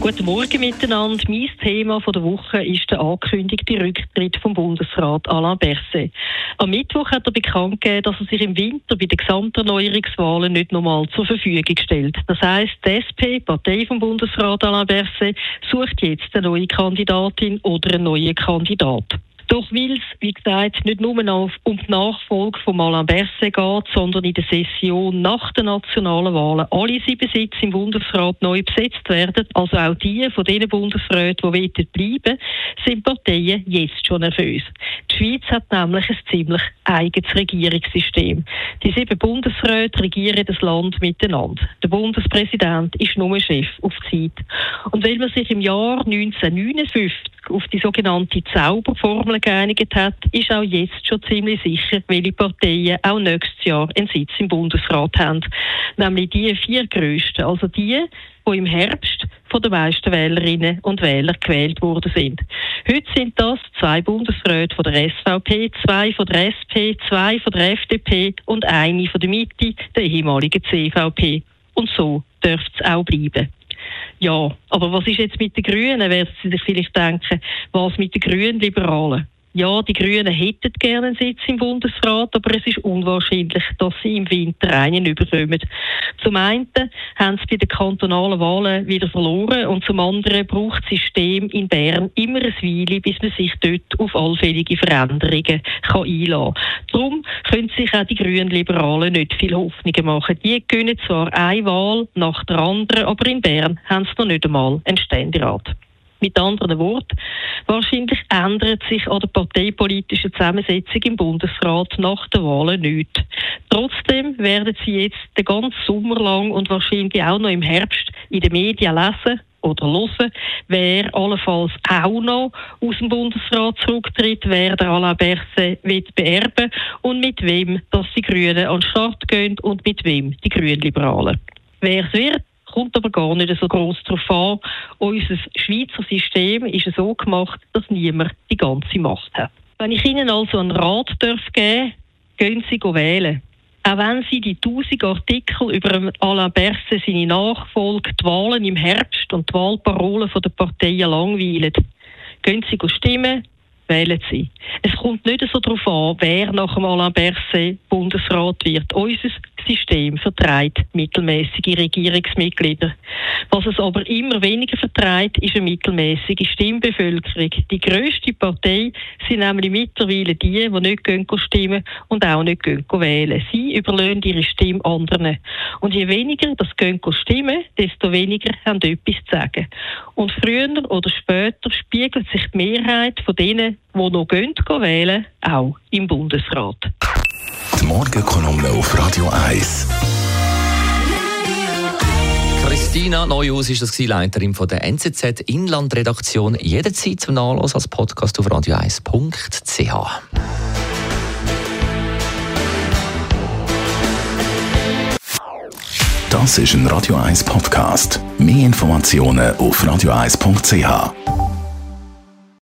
Guten Morgen miteinander. Mein Thema der Woche ist der angekündigte Rücktritt vom Bundesrat Alain Berset. Am Mittwoch hat er bekannt gegeben, dass er sich im Winter bei den Gesamterneuerungswahlen nicht nochmal zur Verfügung stellt. Das heisst, die SP, Partei vom Bundesrat Alain Berset, sucht jetzt eine neue Kandidatin oder einen neuen Kandidat. Doch weil es, wie gesagt, nicht nur um die Nachfolge von Alain Berset geht, sondern in der Session nach den nationalen Wahlen alle sieben Sitze im Bundesrat neu besetzt werden, also auch die von den Bundesräten, die bleiben sind Parteien jetzt schon nervös. Die Schweiz hat nämlich ein ziemlich eigenes Regierungssystem. Die sieben Bundesräte regieren das Land miteinander. Der Bundespräsident ist nur Chef auf Zeit. Und weil man sich im Jahr 1959 auf die sogenannte Zauberformel geeinigt hat, ist auch jetzt schon ziemlich sicher, welche Parteien auch nächstes Jahr einen Sitz im Bundesrat haben. Nämlich die vier grössten, also die, die im Herbst von den meisten Wählerinnen und Wählern gewählt worden sind. Heute sind das zwei Bundesräte von der SVP, zwei von der SP, zwei von der FDP und eine von der Mitte, der ehemaligen CVP. Und so dürfte es auch bleiben. Ja, aber was ist jetzt mit den Grünen, werden Sie sich vielleicht denken, was mit den Grünen Liberalen? Ja, die Grünen hätten gerne einen Sitz im Bundesrat, aber es ist unwahrscheinlich, dass sie im Winter einen überkommen. Zum einen haben sie bei den kantonalen Wahlen wieder verloren und zum anderen braucht das System in Bern immer ein Weile, bis man sich dort auf allfällige Veränderungen kann einlassen kann. Darum können sich auch die grünen Liberalen nicht viel Hoffnungen machen. Die gewinnen zwar eine Wahl nach der anderen, aber in Bern haben sie noch nicht einmal einen Ständerat. Mit anderen Worten, wahrscheinlich ändert sich an der parteipolitischen Zusammensetzung im Bundesrat nach den Wahlen nichts. Trotzdem werden Sie jetzt den ganzen Sommer lang und wahrscheinlich auch noch im Herbst in den Medien lesen oder hören, wer allenfalls auch noch aus dem Bundesrat zurücktritt, wer der Alain Berset wird beerben und mit wem dass die Grünen an den Start gehen und mit wem die Grünen Liberalen. Wer es wird, kommt aber gar nicht so groß darauf an. Unser Schweizer System ist so gemacht, dass niemand die ganze Macht hat. Wenn ich Ihnen also einen Rat darf geben gehen Sie wählen. Auch wenn Sie die tausend Artikel über Alain Berset, seine Nachfolge, die Wahlen im Herbst und die Wahlparolen der Parteien langweilen, gehen Sie stimmen, wählen Sie. Es kommt nicht so darauf an, wer nach dem Alain Berset Bundesrat wird. Unser System vertreibt mittelmäßige Regierungsmitglieder. Was es aber immer weniger vertreibt, ist eine mittelmäßige Stimmbevölkerung. Die grösste Partei sind nämlich mittlerweile die, die nicht gehen stimmen und auch nicht gehen wählen. Sie überlösen ihre Stimme anderen. Und je weniger das gehen stimmen, desto weniger haben etwas zu sagen. Und früher oder später spiegelt sich die Mehrheit von denen, die noch gehen, wählen, auch im Bundesrat. Die Morgenkolumne auf Radio 1. Christina Neuhaus ist das Leiterin von der NZZ Inlandredaktion. Jederzeit zum Nachlassen als Podcast auf radio1.ch. Das ist ein Radio 1 Podcast. Mehr Informationen auf radio1.ch.